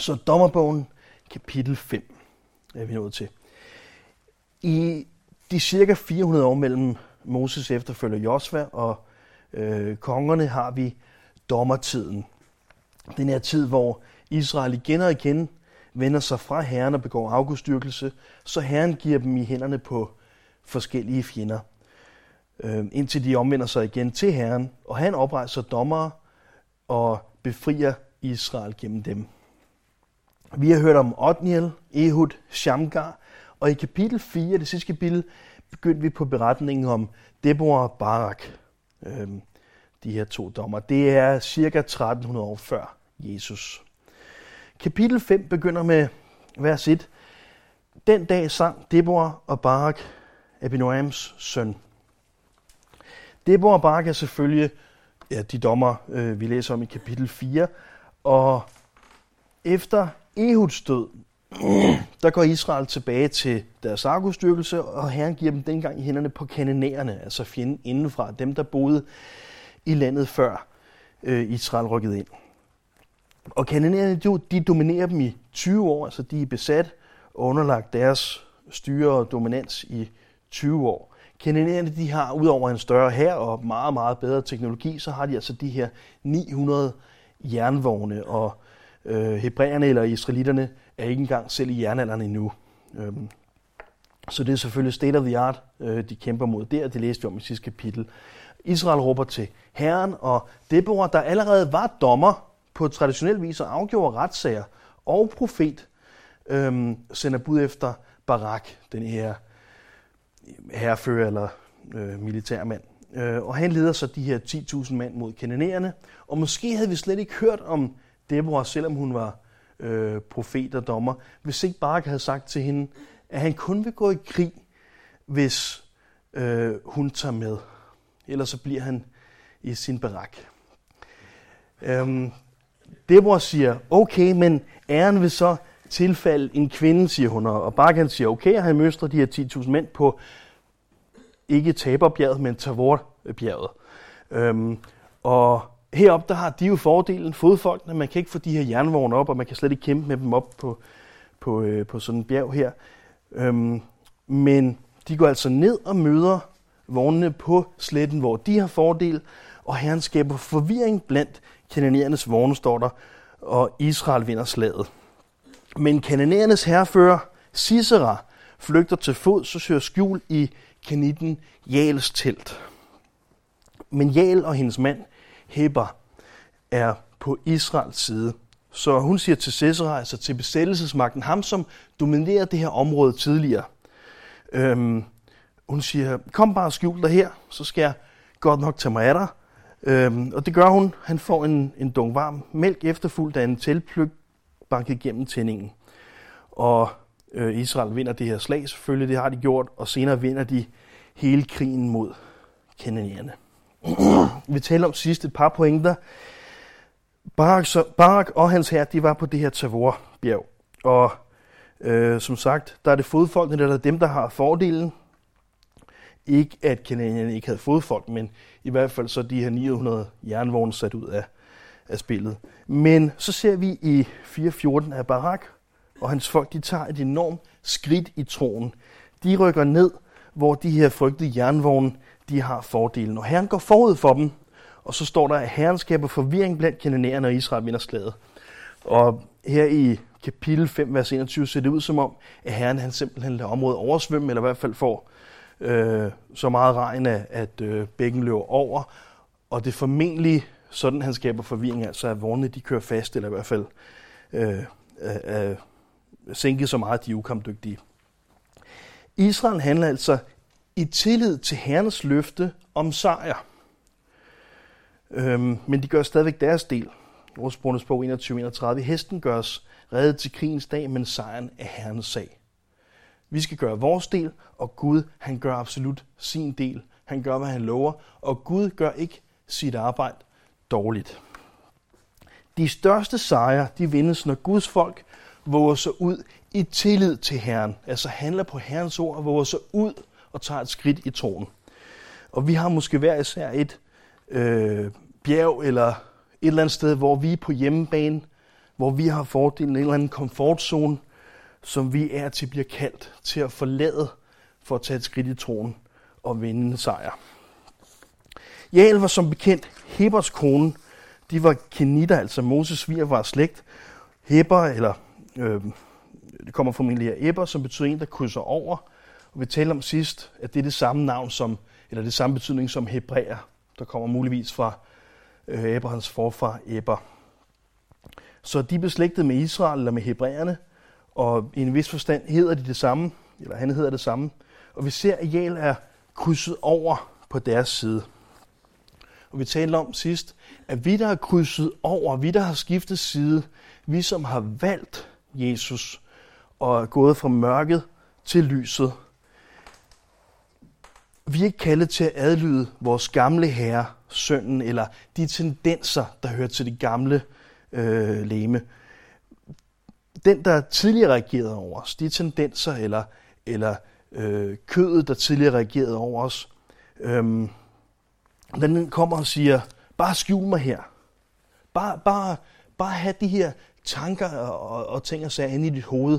Så dommerbogen, kapitel 5, er vi nået til. I de cirka 400 år mellem Moses efterfølger Josva og øh, kongerne har vi dommertiden. Den her tid, hvor Israel igen og igen vender sig fra Herren og begår afgudstyrkelse, så Herren giver dem i hænderne på forskellige fjender, øh, indtil de omvender sig igen til Herren, og han oprejser dommere og befrier Israel gennem dem. Vi har hørt om Otniel, Ehud, Shamgar, og i kapitel 4, det sidste kapitel, begyndte vi på beretningen om Deborah og Barak, øh, de her to dommer. Det er cirka 1300 år før Jesus. Kapitel 5 begynder med vers 1. Den dag sang Deborah og Barak, Abinoams søn. Deborah og Barak er selvfølgelig ja, de dommer, øh, vi læser om i kapitel 4. Og efter Ehuds død, der går Israel tilbage til deres argustyrkelse, og Herren giver dem dengang i hænderne på kananæerne, altså fjenden indenfra, dem der boede i landet før øh, Israel rykkede ind. Og kananæerne, de, de dominerer dem i 20 år, altså de er besat og underlagt deres styre og dominans i 20 år. Kananæerne, de har udover en større hær og meget, meget bedre teknologi, så har de altså de her 900 jernvogne, og øh, hebræerne eller israelitterne er ikke engang selv i jernalderen endnu. Øhm, så det er selvfølgelig state of the art, øh, de kæmper mod der, det læste vi om i sidste kapitel. Israel råber til Herren, og Deborah, der allerede var dommer på traditionel vis og afgjorde retssager, og profet, øhm, sender bud efter Barak, den her herrefører eller øh, militærmand. Øh, og han leder så de her 10.000 mand mod kananæerne, og måske havde vi slet ikke hørt om Deborah, selvom hun var øh, profet og dommer, hvis ikke Barak havde sagt til hende, at han kun vil gå i krig, hvis øh, hun tager med. Ellers så bliver han i sin barak. Øhm, Deborah siger, okay, men æren vil så tilfalde en kvinde, siger hun, og Barkan siger, okay, at han møstrer de her 10.000 mænd på ikke Taberbjerget, men Tavorbjerget. Øhm, og heroppe der har de jo fordelen, fodfolkene, man kan ikke få de her jernvogne op, og man kan slet ikke kæmpe med dem op på, på, øh, på sådan en bjerg her. Øhm, men de går altså ned og møder vognene på sletten, hvor de har fordel, og herren skaber forvirring blandt kananiernes vogne, står der, og Israel vinder slaget. Men kananiernes herrefører, Sisera, flygter til fod, så søger skjul i kanitten Jals telt. Men Jal og hendes mand, Heber, er på Israels side. Så hun siger til Cæsar, altså til besættelsesmagten, ham som dominerede det her område tidligere, øhm, hun siger, kom bare og skjul dig her, så skal jeg godt nok tage mig af dig. Øhm, og det gør hun. Han får en, en dunk varm mælk efterfulgt af en teltpløk banket gennem tændingen. Og øh, Israel vinder det her slag selvfølgelig, det har de gjort, og senere vinder de hele krigen mod kananierne. Vi taler om sidst et par pointer. Barak, så, Barak og hans her, de var på det her Tavor-bjerg. Og øh, som sagt, der er det fodfolkene, der er dem, der har fordelen. Ikke at kanadierne ikke havde fodfolk, men i hvert fald så de her 900 jernvogne sat ud af, af spillet. Men så ser vi i 4.14 af Barak og hans folk, de tager et enormt skridt i troen. De rykker ned, hvor de her frygtede jernvogne, de har fordelen. Og Herren går forud for dem, og så står der, at Herren skaber forvirring blandt kananæerne, og Israel vinder slaget. Og her i kapitel 5, vers 21, ser det ud som om, at Herren han simpelthen lader området oversvømme, eller i hvert fald får øh, så meget regn, at øh, bækken løber over. Og det er formentlig sådan, han skaber forvirring, altså at vognene de kører fast, eller i hvert fald øh, øh, sænket så meget, at de er ukampdygtige. Israel handler altså i tillid til Herrens løfte om sejr. Øhm, men de gør stadigvæk deres del. Ordsprogenes bog 21-31. Hesten gørs reddet til krigens dag, men sejren er Herrens sag. Vi skal gøre vores del, og Gud han gør absolut sin del. Han gør, hvad han lover, og Gud gør ikke sit arbejde dårligt. De største sejre, de vindes, når Guds folk våger sig ud i tillid til Herren. Altså handler på Herrens ord og våger sig ud og tager et skridt i troen. Og vi har måske hver især et øh, bjerg eller et eller andet sted, hvor vi er på hjemmebane, hvor vi har fordelen en eller anden komfortzone, som vi er til bliver kaldt til at forlade for at tage et skridt i troen og vinde en sejr. Jael var som bekendt Hebers kone. De var kenitter, altså Moses svigerfars slægt. Heber, eller øh, det kommer formentlig af Eber, som betyder en, der krydser over. Og vi talte om sidst, at det er det samme navn som, eller det samme betydning som Hebræer, der kommer muligvis fra øh, Abrahams forfar Eber. Så de er beslægtet med Israel eller med Hebræerne, og i en vis forstand hedder de det samme, eller han hedder det samme. Og vi ser, at Jael er krydset over på deres side. Og vi talte om sidst, at vi, der har krydset over, vi, der har skiftet side, vi, som har valgt Jesus og er gået fra mørket til lyset, vi er ikke kaldet til at adlyde vores gamle herre, sønnen, eller de tendenser, der hører til det gamle øh, leme. Den, der tidligere reagerede over os, de tendenser eller, eller øh, kødet, der tidligere reagerede over os, øh, den kommer og siger, bare skjul mig her. Bare, bare, bare have de her tanker og, og ting og sager inde i dit hoved.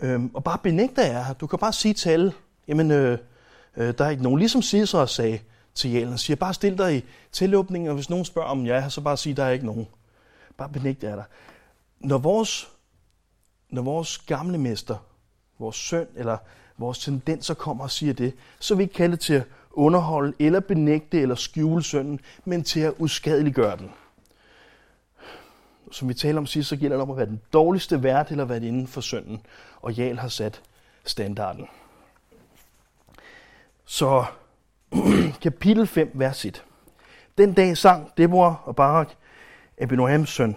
Øhm, og bare benægte jer. Du kan bare sige til alle, jamen, øh, øh, der er ikke nogen. Ligesom Cicero sagde til Jalen, siger, bare stil dig i tilåbningen, og hvis nogen spørger om ja, så bare sig, der er ikke nogen. Bare benægt jer der. Når vores, når vores gamle mester, vores søn eller vores tendenser kommer og siger det, så vil vi ikke kalde det til at underholde eller benægte eller skjule sønnen, men til at uskadeliggøre den. Som vi taler om sidst, så gælder det om at være den dårligste vært eller være inden for sønnen. Og Jal har sat standarden. Så kapitel 5, vers 1. Den dag sang Deborah og Barak, Abinoams søn.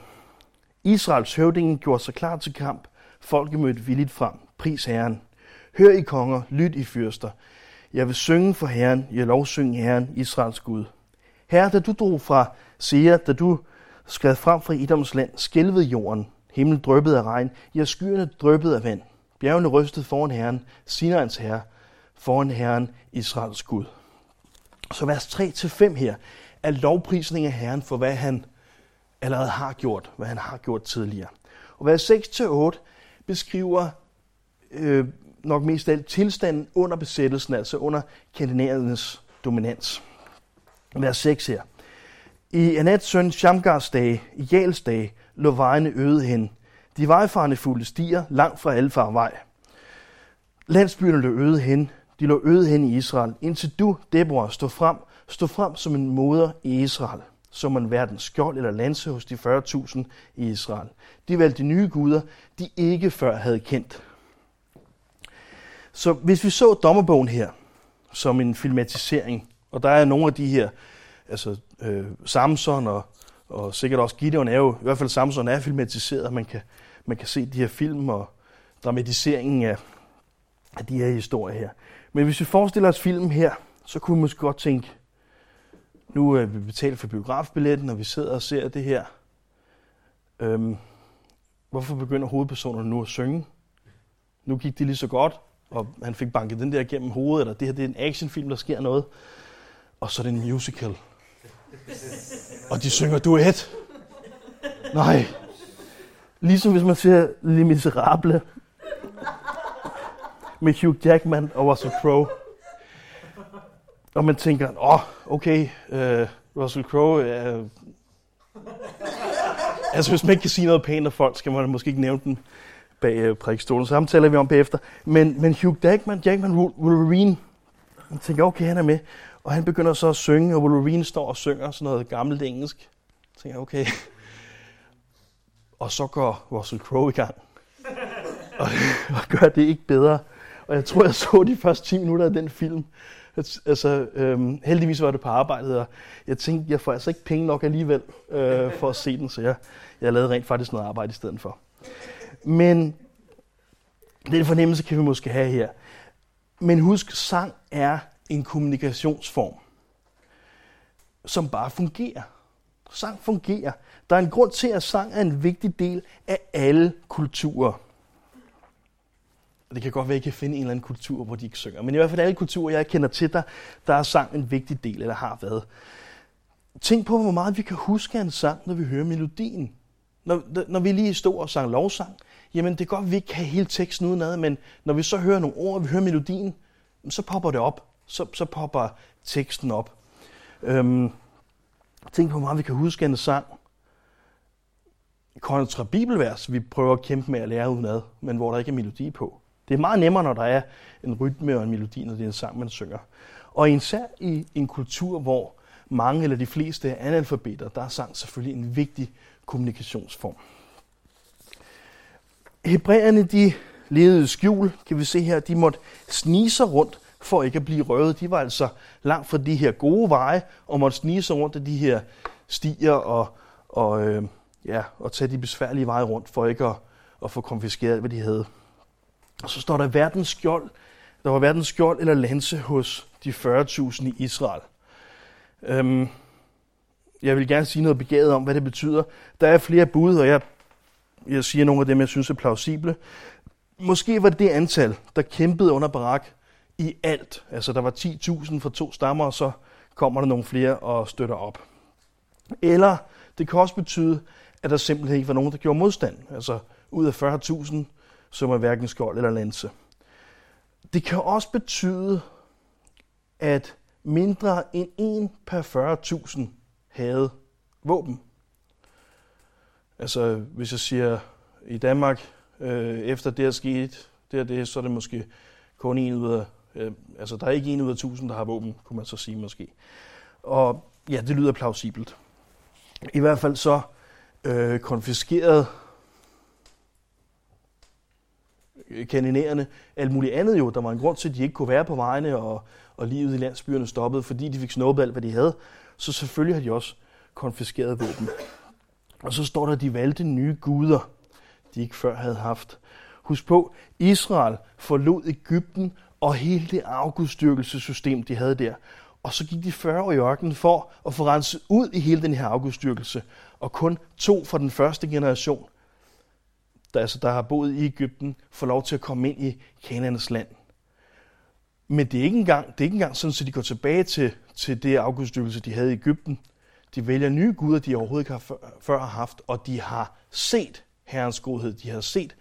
Israels høvdingen gjorde sig klar til kamp. Folket mødte villigt frem. Pris Herren. Hør i konger, lyt i fyrster. Jeg vil synge for Herren, jeg lovsynge Herren, Israels Gud. Herre, da du drog fra Seir, da du skred frem fra Edoms land, skælvede jorden, himlen drøbbede af regn, ja, skyerne drøbbede af vand. Bjergene rystede foran Herren, Sinajens Herre, foran Herren, Israels Gud. Så vers 3-5 her er lovprisning af Herren for, hvad han allerede har gjort, hvad han har gjort tidligere. Og vers 6-8 beskriver øh, nok mest alt tilstanden under besættelsen, altså under kandidaternes dominans. Vers 6 her. I Anats søn Shamgars dage, i Jals dage, lå vejene øde hen. De vejfarende fulde stier langt fra alle vej. Landsbyerne lå øde hen, de lå øde hen i Israel, indtil du, Deborah, stod frem, stod frem som en moder i Israel, som en verdens skjold eller lanse hos de 40.000 i Israel. De valgte nye guder, de ikke før havde kendt. Så hvis vi så dommerbogen her som en filmatisering, og der er nogle af de her, altså øh, Samson og, og sikkert også Gideon er jo, i hvert fald Samson er filmatiseret, man kan, man kan se de her film og dramatiseringen af, af de her historier her. Men hvis vi forestiller os filmen her, så kunne vi måske godt tænke, nu er vi betalt for biografbilletten, og vi sidder og ser det her. Øhm, hvorfor begynder hovedpersonerne nu at synge? Nu gik det lige så godt, og han fik banket den der gennem hovedet, eller det her det er en actionfilm, der sker noget. Og så er det en musical. og de synger duet. Nej. Ligesom hvis man ser Les Miserable med Hugh Jackman og Russell Crowe. Og man tænker, åh, oh, okay, uh, Russell Crowe er... Uh... altså, hvis man ikke kan sige noget pænt af folk, skal man måske ikke nævne den bag øh, prikstolen. så ham taler vi om bagefter. Men, men Hugh Jackman, Jackman Wolverine, man tænker, okay, han er med. Og han begynder så at synge, og Wolverine står og synger sådan noget gammelt engelsk. Jeg tænker, okay. Og så går Russell Crowe i gang. Og, og gør det ikke bedre. Og jeg tror, jeg så de første 10 minutter af den film. Altså, øhm, heldigvis var det på arbejdet, og jeg tænkte, jeg får altså ikke penge nok alligevel øh, for at se den, så jeg, jeg lavede rent faktisk noget arbejde i stedet for. Men den fornemmelse kan vi måske have her. Men husk, sang er en kommunikationsform, som bare fungerer. Sang fungerer. Der er en grund til, at sang er en vigtig del af alle kulturer. Det kan godt være, at I kan finde en eller anden kultur, hvor de ikke synger. Men i hvert fald alle kulturer, jeg kender til, der, der er sang en vigtig del, eller har været. Tænk på, hvor meget vi kan huske af en sang, når vi hører melodien når, når vi lige stod og sang lovsang, jamen det er godt, at vi ikke kan hele teksten udenad, men når vi så hører nogle ord, vi hører melodien, så popper det op. Så, så popper teksten op. Øhm, tænk på, hvor meget vi kan huske en sang kontra bibelvers, vi prøver at kæmpe med at lære udenad, men hvor der ikke er melodi på. Det er meget nemmere, når der er en rytme og en melodi, når det er en sang, man synger. Og især i en kultur, hvor mange eller de fleste er analfabeter, der er sang selvfølgelig en vigtig kommunikationsform. Hebræerne, de levede i skjul, kan vi se her. De måtte snige sig rundt for ikke at blive røvet. De var altså langt fra de her gode veje, og måtte snige sig rundt af de her stier og, og, øh, ja, og tage de besværlige veje rundt for ikke at, at få konfiskeret hvad de havde. Og så står der verdens skjold. Der var verdens skjold eller lanse hos de 40.000 i Israel. Øhm, jeg vil gerne sige noget begavet om, hvad det betyder. Der er flere bud, og jeg, jeg siger nogle af dem, jeg synes er plausible. Måske var det det antal, der kæmpede under Barak i alt. Altså der var 10.000 for to stammer, og så kommer der nogle flere og støtter op. Eller det kan også betyde, at der simpelthen ikke var nogen, der gjorde modstand. Altså ud af 40.000, som er hverken skjold eller lanse. Det kan også betyde, at mindre end 1 per 40.000 havde våben. Altså, hvis jeg siger, i Danmark, øh, efter det er sket, det er det, så er det måske kun en ud af, øh, altså der er ikke en ud af tusind, der har våben, kunne man så sige måske. Og ja, det lyder plausibelt. I hvert fald så øh, konfiskeret kaninerende alt muligt andet jo. Der var en grund til, at de ikke kunne være på vejene, og, og livet i landsbyerne stoppede, fordi de fik snuppet alt, hvad de havde. Så selvfølgelig har de også konfiskeret våben. Og så står der, at de valgte nye guder, de ikke før havde haft. Husk på, Israel forlod Ægypten og hele det afgudstyrkelsessystem, de havde der. Og så gik de 40 år i ørkenen for at få renset ud i hele den her afgudstyrkelse. Og kun to fra den første generation, der, altså, der har boet i Ægypten, får lov til at komme ind i Kanaans land. Men det er ikke engang, det er ikke engang sådan, at de går tilbage til, til det afgudstyrkelse, de havde i Ægypten. De vælger nye guder, de overhovedet ikke har før, før har haft, og de har set Herrens godhed. De har set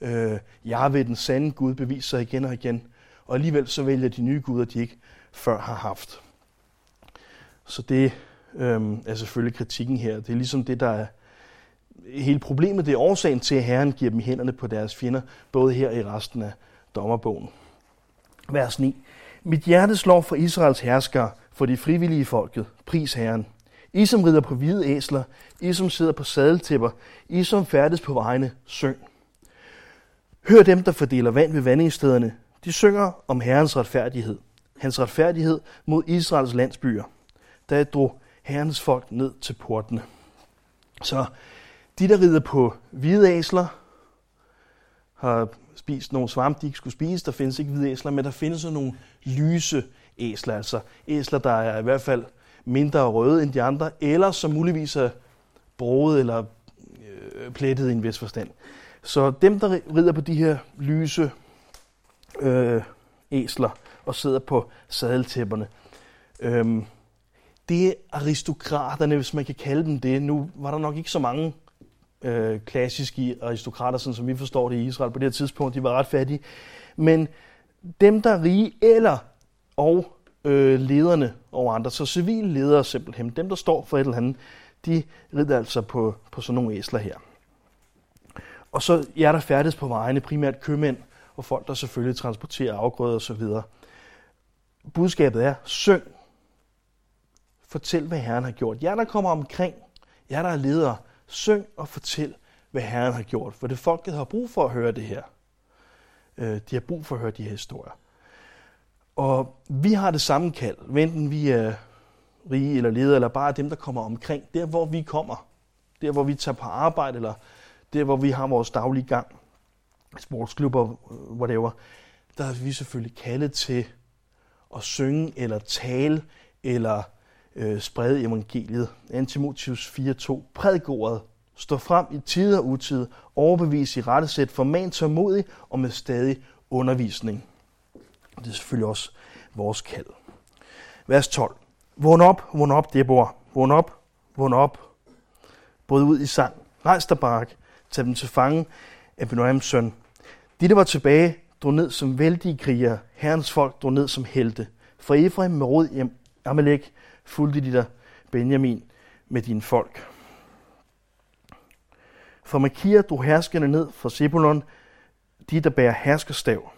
øh, Jahve, den sande Gud, bevise sig igen og igen. Og alligevel så vælger de nye guder, de ikke før har haft. Så det øh, er selvfølgelig kritikken her. Det er ligesom det, der er hele problemet. Det er årsagen til, at Herren giver dem hænderne på deres fjender, både her i resten af dommerbogen. Vers 9. Mit hjerte slår for Israels herskere, for de frivillige folket. Pris Herren. I som rider på hvide æsler, I som sidder på sadeltæpper, I som færdes på vejene, syng. Hør dem, der fordeler vand ved vandingsstederne. De synger om Herrens retfærdighed. Hans retfærdighed mod Israels landsbyer. Da drog Herrens folk ned til portene. Så de, der rider på hvide æsler, har spist nogle svampe, de ikke skulle spise. Der findes ikke hvide æsler, men der findes sådan nogle lyse æsler, altså æsler, der er i hvert fald mindre røde end de andre, eller som muligvis er broet eller øh, plettet i en vis forstand. Så dem, der rider på de her lyse øh, æsler og sidder på sadeltæpperne, øh, det er aristokraterne, hvis man kan kalde dem det. Nu var der nok ikke så mange øh, klassiske aristokrater, sådan som vi forstår det i Israel på det her tidspunkt. De var ret fattige. Men dem, der er rige, eller og øh, lederne over andre, så civile ledere simpelthen, dem, der står for et eller andet, de rider altså på, på sådan nogle æsler her. Og så er der færdes på vejene, primært købmænd, og folk, der selvfølgelig transporterer afgrøder osv. Budskabet er, syng. Fortæl, hvad Herren har gjort. Jer, der kommer omkring, jer, der er ledere, Syng og fortæl, hvad Herren har gjort. For det folket har brug for at høre det her. Øh, de har brug for at høre de her historier. Og vi har det samme kald, enten vi er rige eller ledere, eller bare dem, der kommer omkring. Der, hvor vi kommer. Der, hvor vi tager på arbejde, eller der, hvor vi har vores daglige gang. Sportsklubber, øh, whatever. Der er vi selvfølgelig kaldet til at synge, eller tale, eller øh, sprede evangeliet. Antimotius 4.2. Prædik ordet. Stå frem i tid og utid. Overbevis i rettesæt. Forman tålmodig og med stadig undervisning. Det er selvfølgelig også vores kald. Vers 12. Vågn op, vågn op, Deborah. Vågn op, vågn op. Bryd ud i sang. Rejs dig, Barak, tag dem til fange, Abinoams søn. De, der var tilbage, drog ned som vældige krigere. Herrens folk drog ned som helte. Fra Efraim med rod i Amalek fulgte de dig, Benjamin med dine folk. For Makia drog herskerne ned fra Zebulon, de der bærer herskerstav.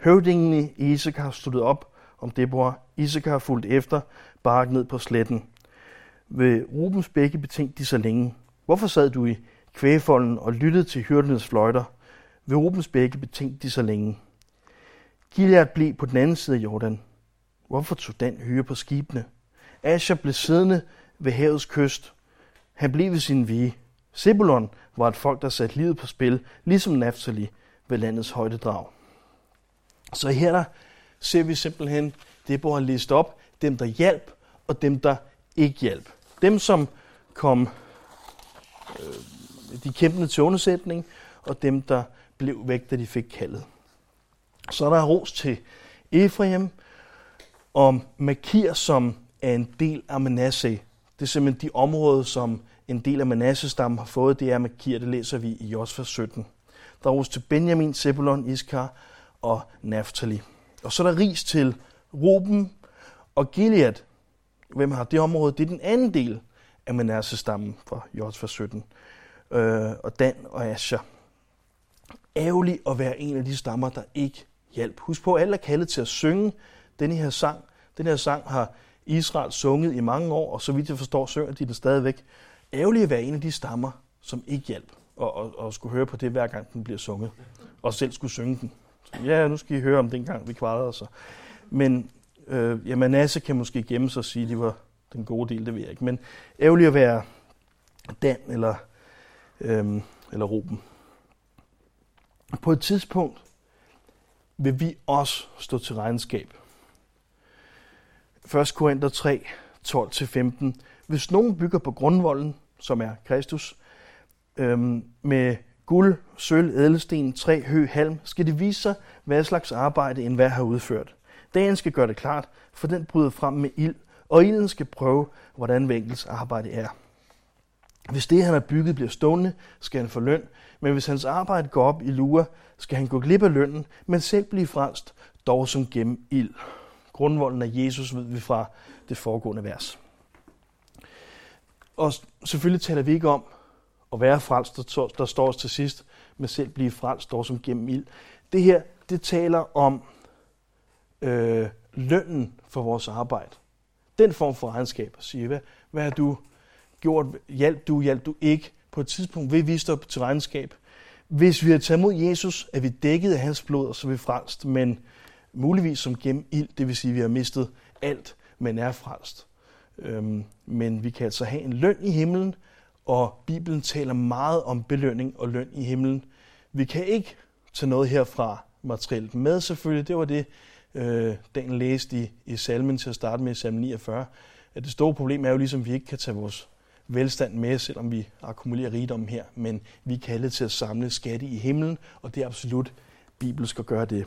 Høvdingen i Isakar stod op om Deborah. Isakar fulgte efter, bare ned på sletten. Ved Rubens bække betænkte de så længe. Hvorfor sad du i kvægefolden og lyttede til hyrdenes fløjter? Ved Rubens bække betænkte de så længe. Gilead blev på den anden side af Jordan. Hvorfor tog den hyre på skibene? Asher blev siddende ved havets kyst. Han blev ved sin vige. Zebulon var et folk, der satte livet på spil, ligesom Naphtali ved landets højdedrag. Så her der ser vi simpelthen det, hvor han liste op, dem der hjalp og dem der ikke hjalp. Dem som kom øh, de kæmpende til undersætning, og dem der blev væk, da de fik kaldet. Så er der ros til Efraim og Makir, som er en del af Manasse. Det er simpelthen de områder, som en del af Manasse-stammen har fået. Det er Makir, det læser vi i Josfa 17. Der er ros til Benjamin, Zebulon, Iskar og Naphtali. Og så er der ris til Ruben og Gilead. Hvem har det område? Det er den anden del af Manasse-stammen fra Josfa 17. Øh, og Dan og Asher. Ærgerligt at være en af de stammer, der ikke hjælp. Husk på, at alle er kaldet til at synge denne her sang. Den her sang har Israel sunget i mange år, og så vidt jeg forstår, synger de den stadigvæk. Ærgerligt at være en af de stammer, som ikke hjalp, og, og, og skulle høre på det, hver gang den bliver sunget, og selv skulle synge den. Så, ja, nu skal I høre om dengang, vi kvarede os. Men øh, ja, Manasse kan måske gemme sig og sige, at det var den gode del, det ved jeg ikke. Men ærgerligt at være Dan eller, øh, eller Ruben. På et tidspunkt vil vi også stå til regnskab. 1. Korinther 3, 12-15. Hvis nogen bygger på grundvolden, som er Kristus, øhm, med guld, sølv, ædelsten, træ, hø, halm, skal det vise sig, hvad slags arbejde en hver har udført. Dagen skal gøre det klart, for den bryder frem med ild, og ilden skal prøve, hvordan vinkels arbejde er. Hvis det, han har bygget, bliver stående, skal han få løn, men hvis hans arbejde går op i lure, skal han gå glip af lønnen, men selv blive frelst, dog som gennem ild. Grundvolden af Jesus ved vi fra det foregående vers. Og selvfølgelig taler vi ikke om at være frelst, der, står os til sidst, men selv blive frelst, står som gennem ild. Det her, det taler om øh, lønnen for vores arbejde. Den form for regnskab. At sige, hvad, hvad har du gjort? Hjælp du, hjælp du ikke? På et tidspunkt vil vi stå til regnskab. Hvis vi har taget mod Jesus, er vi dækket af hans blod, og så er vi frelst, men muligvis som gennem ild, det vil sige, at vi har mistet alt, men er frelst. Øhm, men vi kan altså have en løn i himlen, og Bibelen taler meget om belønning og løn i himlen. Vi kan ikke tage noget herfra materielt med selvfølgelig. Det var det, øh, Dan læste i, i salmen til at starte med, i salmen 49. At det store problem er jo ligesom, at vi ikke kan tage vores velstand med, selvom vi akkumulerer rigdom her, men vi er kaldet til at samle skatte i himlen, og det er absolut bibelsk at gøre det.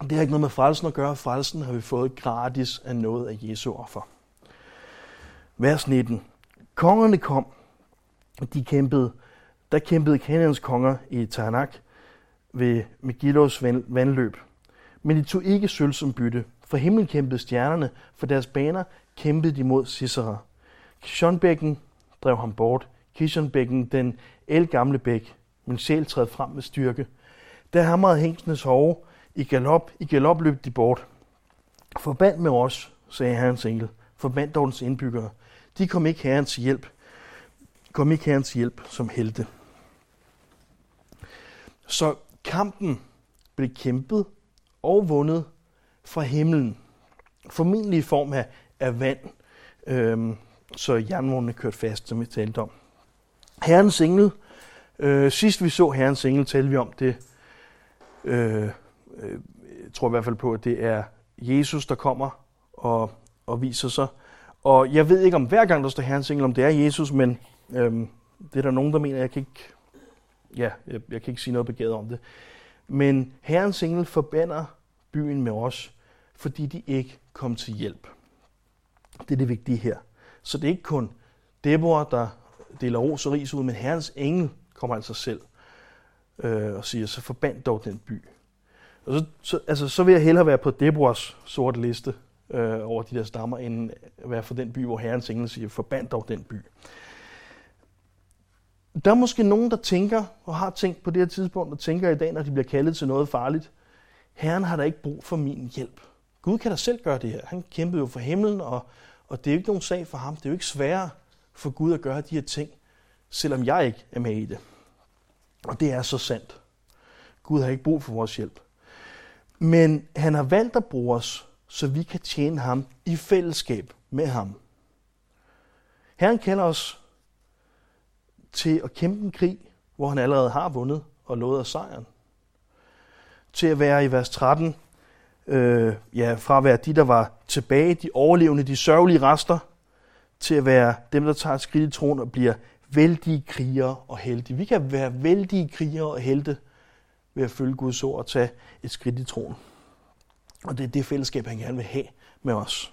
Det har ikke noget med frelsen at gøre. Frelsen har vi fået gratis af noget af Jesu offer. Vers 19. Kongerne kom, og de kæmpede. Der kæmpede Kanaans konger i Tanak ved Megillos vandløb. Men de tog ikke sølv som bytte. For himlen kæmpede stjernerne, for deres baner kæmpede de mod Sisera. Kishonbækken drev ham bort. Kishonbækken, den elgamle bæk, min sjæl træd frem med styrke. Der hamrede hængstenes hove. I galop, i galop løb de bort. Forband med os, sagde herrens engel. Forband dog dens indbyggere. De kom ikke herrens hjælp. Kom ikke herrens hjælp som helte. Så kampen blev kæmpet og vundet fra himlen. Formentlig i form af, af vand. Øhm, så jernvognene kørte fast, som vi talte om. Herrens engel, øh, sidst vi så Herrens engel, talte vi om det, øh, øh, jeg tror i hvert fald på, at det er Jesus, der kommer og, og viser sig. Og jeg ved ikke om hver gang, der står Herrens engel, om det er Jesus, men øh, det er der nogen, der mener, jeg kan ikke, ja, jeg, jeg kan ikke sige noget begavet om det. Men Herrens engel forbander byen med os, fordi de ikke kom til hjælp. Det er det vigtige her. Så det er ikke kun Deborah, der deler ros og ris ud, men herrens engel kommer altså selv øh, og siger, så forband dog den by. Og så, så, altså, så vil jeg hellere være på Deborahs sorte liste øh, over de der stammer, end at være for den by, hvor herrens engel siger, forband dog den by. Der er måske nogen, der tænker, og har tænkt på det her tidspunkt, og tænker i dag, når de bliver kaldet til noget farligt, Herren har da ikke brug for min hjælp. Gud kan da selv gøre det her. Han kæmpede jo for himlen, og, og det er jo ikke nogen sag for ham. Det er jo ikke sværere for Gud at gøre de her ting, selvom jeg ikke er med i det. Og det er så sandt. Gud har ikke brug for vores hjælp. Men han har valgt at bruge os, så vi kan tjene ham i fællesskab med ham. Herren kalder os til at kæmpe en krig, hvor han allerede har vundet og lovet os sejren. Til at være i vers 13, øh, ja, fra at være de, der var tilbage, de overlevende, de sørgelige rester, til at være dem, der tager et skridt i troen og bliver vældige krigere og helte. Vi kan være vældige krigere og helte ved at følge Guds ord og tage et skridt i troen. Og det er det fællesskab, han gerne vil have med os.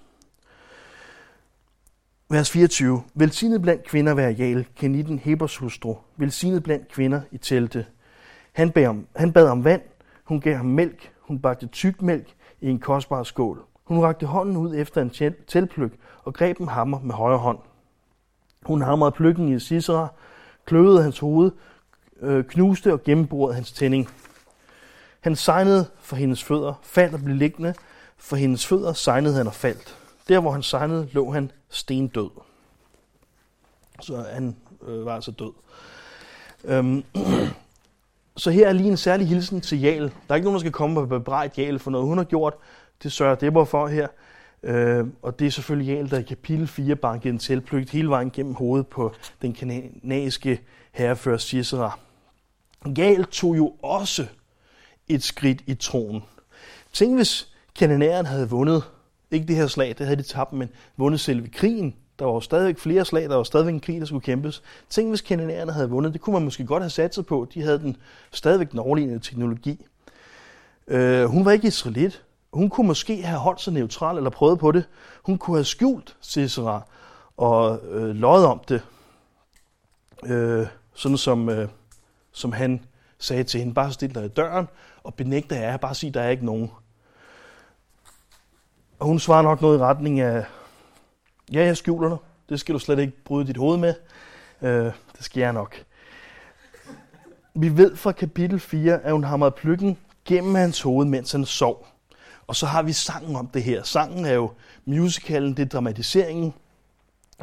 Vers 24. Velsignet blandt kvinder være Jal, Kenitten Hebers hustru. Velsignet blandt kvinder i telte. Han bad, om, han bad om vand, hun gav ham mælk, hun bagte tyk mælk i en kostbar skål. Hun rakte hånden ud efter en teltpløk og greb en hammer med højre hånd. Hun hamrede pløkken i Sisera, kløvede hans hoved, øh, knuste og gennemborede hans tænding. Han sejnede for hendes fødder, faldt og blev liggende. For hendes fødder sejnede han og faldt. Der, hvor han sejnede, lå han stendød. Så han øh, var altså død. Øhm, så her er lige en særlig hilsen til Jal. Der er ikke nogen, der skal komme og bebrejde Jal for noget, hun har gjort. Det sørger Deborah for her. Øh, og det er selvfølgelig Jal, der i kapitel 4 bankede en tilplygt hele vejen gennem hovedet på den kanadiske herrefører Sisera. Jal tog jo også et skridt i troen. Tænk, hvis kanonæren havde vundet, ikke det her slag, det havde de tabt, men vundet selve krigen. Der var jo stadigvæk flere slag, der var stadigvæk en krig, der skulle kæmpes. Tænk, hvis kanonærerne havde vundet, det kunne man måske godt have sat sig på. De havde den stadigvæk den overlignende teknologi. Øh, hun var ikke israelit. Hun kunne måske have holdt sig neutral eller prøvet på det. Hun kunne have skjult Cicera og øh, løjet om det. Øh, sådan som, øh, som han sagde til hende, bare stil dig i døren og benægte jer, bare sig, der er ikke nogen. Og hun svarer nok noget i retning af, ja, jeg skjuler dig. Det skal du slet ikke bryde dit hoved med. Øh, det skal jeg nok. Vi ved fra kapitel 4, at hun hamrede plykken gennem hans hoved, mens han sov. Og så har vi sangen om det her. Sangen er jo musicalen, det er dramatiseringen.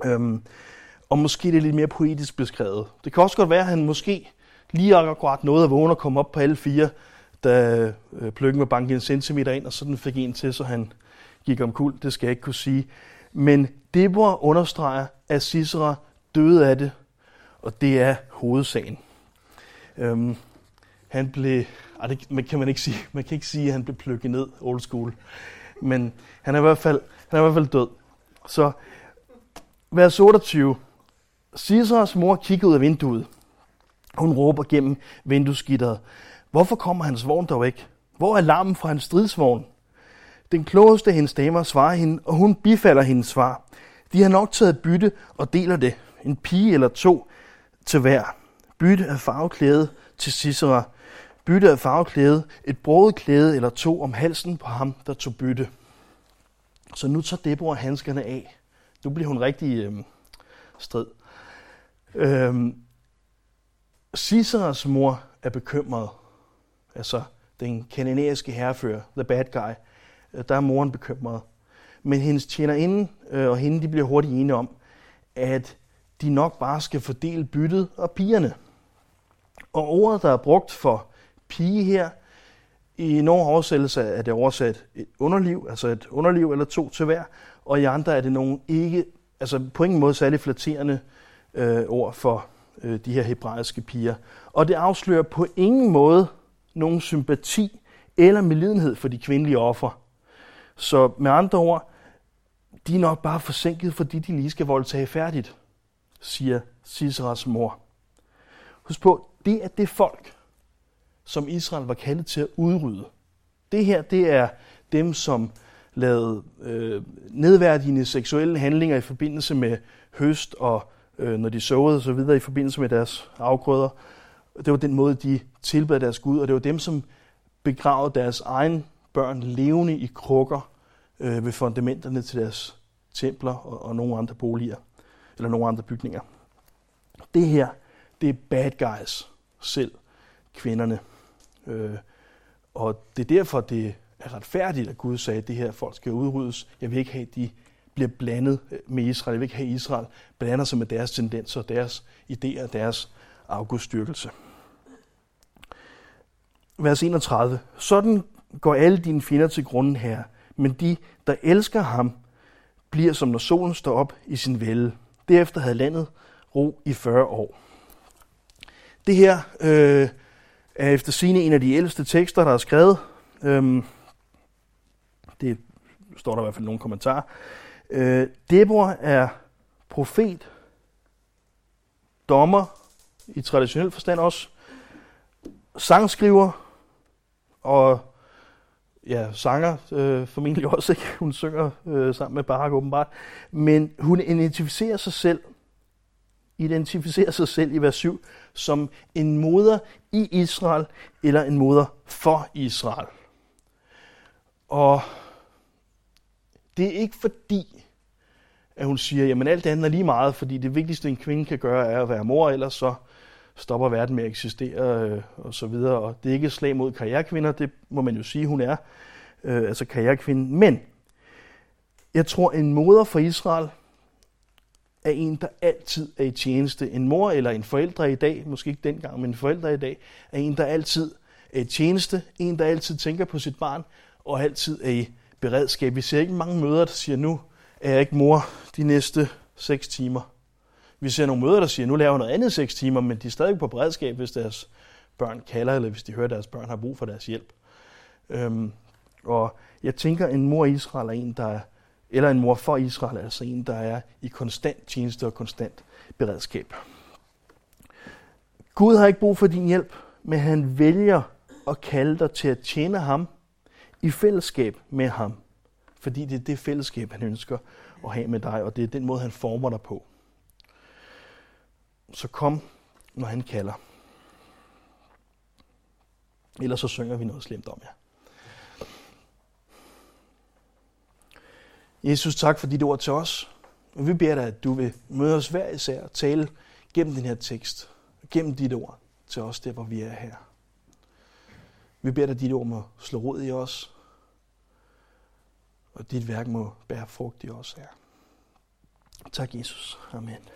Øhm, og måske det er lidt mere poetisk beskrevet. Det kan også godt være, at han måske lige akkurat nåede at vågne og komme op på alle fire, da øh, pløkken var banket en centimeter ind, og så den fik en til, så han gik omkuld. Det skal jeg ikke kunne sige. Men Deborah understreger, at Sisera døde af det, og det er hovedsagen. Øhm, han blev, ej, det kan man ikke sige, man kan ikke sige, at han blev plukket ned old school, men han er i hvert fald, han er i hvert fald død. Så vers 28. Caesars mor kiggede ud af vinduet. Hun råber gennem vinduesgitteret. Hvorfor kommer hans vogn dog ikke? Hvor er larmen fra hans stridsvogn? Den klogeste af hendes damer svarer hende, og hun bifalder hendes svar. De har nok taget bytte og deler det. En pige eller to til hver. Bytte af farveklæde til Cicera. Bytte af farveklæde. Et broget klæde eller to om halsen på ham, der tog bytte. Så nu tager Deborah handskerne af. Nu bliver hun rigtig øh, strid. Øh, Ciceras mor er bekymret. Altså den kananæiske herrefører, the bad guy. Øh, der er moren bekymret. Men hendes tjenerinde øh, og hende, de bliver hurtigt enige om, at de nok bare skal fordele byttet og pigerne. Og ordet, der er brugt for pige her, i nogle oversættelser er det oversat et underliv, altså et underliv eller to til hver, og i andre er det nogle ikke, altså på ingen måde særlig flatterende øh, ord for øh, de her hebraiske piger. Og det afslører på ingen måde nogen sympati eller medlidenhed for de kvindelige offer. Så med andre ord, de er nok bare forsinket, fordi de lige skal voldtage færdigt, siger Ciceras mor. Husk på, det er det folk, som Israel var kaldet til at udrydde. Det her, det er dem, som lavede øh, nedværdigende seksuelle handlinger i forbindelse med høst og øh, når de sovede og så videre i forbindelse med deres afgrøder. Det var den måde, de tilbad deres Gud, og det var dem, som begravede deres egen børn levende i krukker øh, ved fundamenterne til deres templer og, og nogle andre boliger, eller nogle andre bygninger. Det her, det er bad guys selv, kvinderne. Øh, og det er derfor, det er retfærdigt, at Gud sagde, at det her folk skal udryddes. Jeg vil ikke have, at de bliver blandet øh, med Israel. Jeg vil ikke have, at Israel blander sig med deres tendenser, deres idéer deres afgudstyrkelse. Vers 31. Sådan går alle dine fjender til grunden her, men de, der elsker ham, bliver som når solen står op i sin vælde. Derefter havde landet ro i 40 år. Det her øh, er efter sine en af de ældste tekster, der er skrevet. Øhm, det står der i hvert fald nogle kommentarer. Øh, Deborah er profet, dommer, i traditionel forstand også, sangskriver og ja, sanger øh, formentlig også. Ikke? Hun synger øh, sammen med Barak åbenbart. Men hun identificerer sig selv identificerer sig selv i vers 7 som en moder i Israel eller en moder for Israel. Og det er ikke fordi, at hun siger, jamen alt det andet er lige meget, fordi det vigtigste en kvinde kan gøre er at være mor, ellers så stopper verden med at eksistere øh, og så videre. Og det er ikke et slag mod karrierekvinder, det må man jo sige, hun er, øh, altså karrierekvinden. Men jeg tror, en moder for Israel er en, der altid er i tjeneste. En mor eller en forældre i dag, måske ikke dengang, men en forældre i dag, er en, der altid er i tjeneste. En, der altid tænker på sit barn og altid er i beredskab. Vi ser ikke mange møder, der siger, nu er jeg ikke mor de næste seks timer. Vi ser nogle møder, der siger, nu laver noget andet seks timer, men de er stadig på beredskab, hvis deres børn kalder, eller hvis de hører, at deres børn har brug for deres hjælp. Øhm, og jeg tænker, en mor i Israel er en, der er, eller en mor for Israel er altså en, der er i konstant tjeneste og konstant beredskab. Gud har ikke brug for din hjælp, men han vælger at kalde dig til at tjene ham i fællesskab med ham. Fordi det er det fællesskab, han ønsker at have med dig, og det er den måde, han former dig på. Så kom, når han kalder. Ellers så synger vi noget slemt om jer. Jesus, tak for dit ord til os. Og vi beder dig, at du vil møde os hver især og tale gennem den her tekst, gennem dit ord til os, der hvor vi er her. Vi beder dig, at dit ord må slå rod i os, og dit værk må bære frugt i os her. Tak, Jesus. Amen.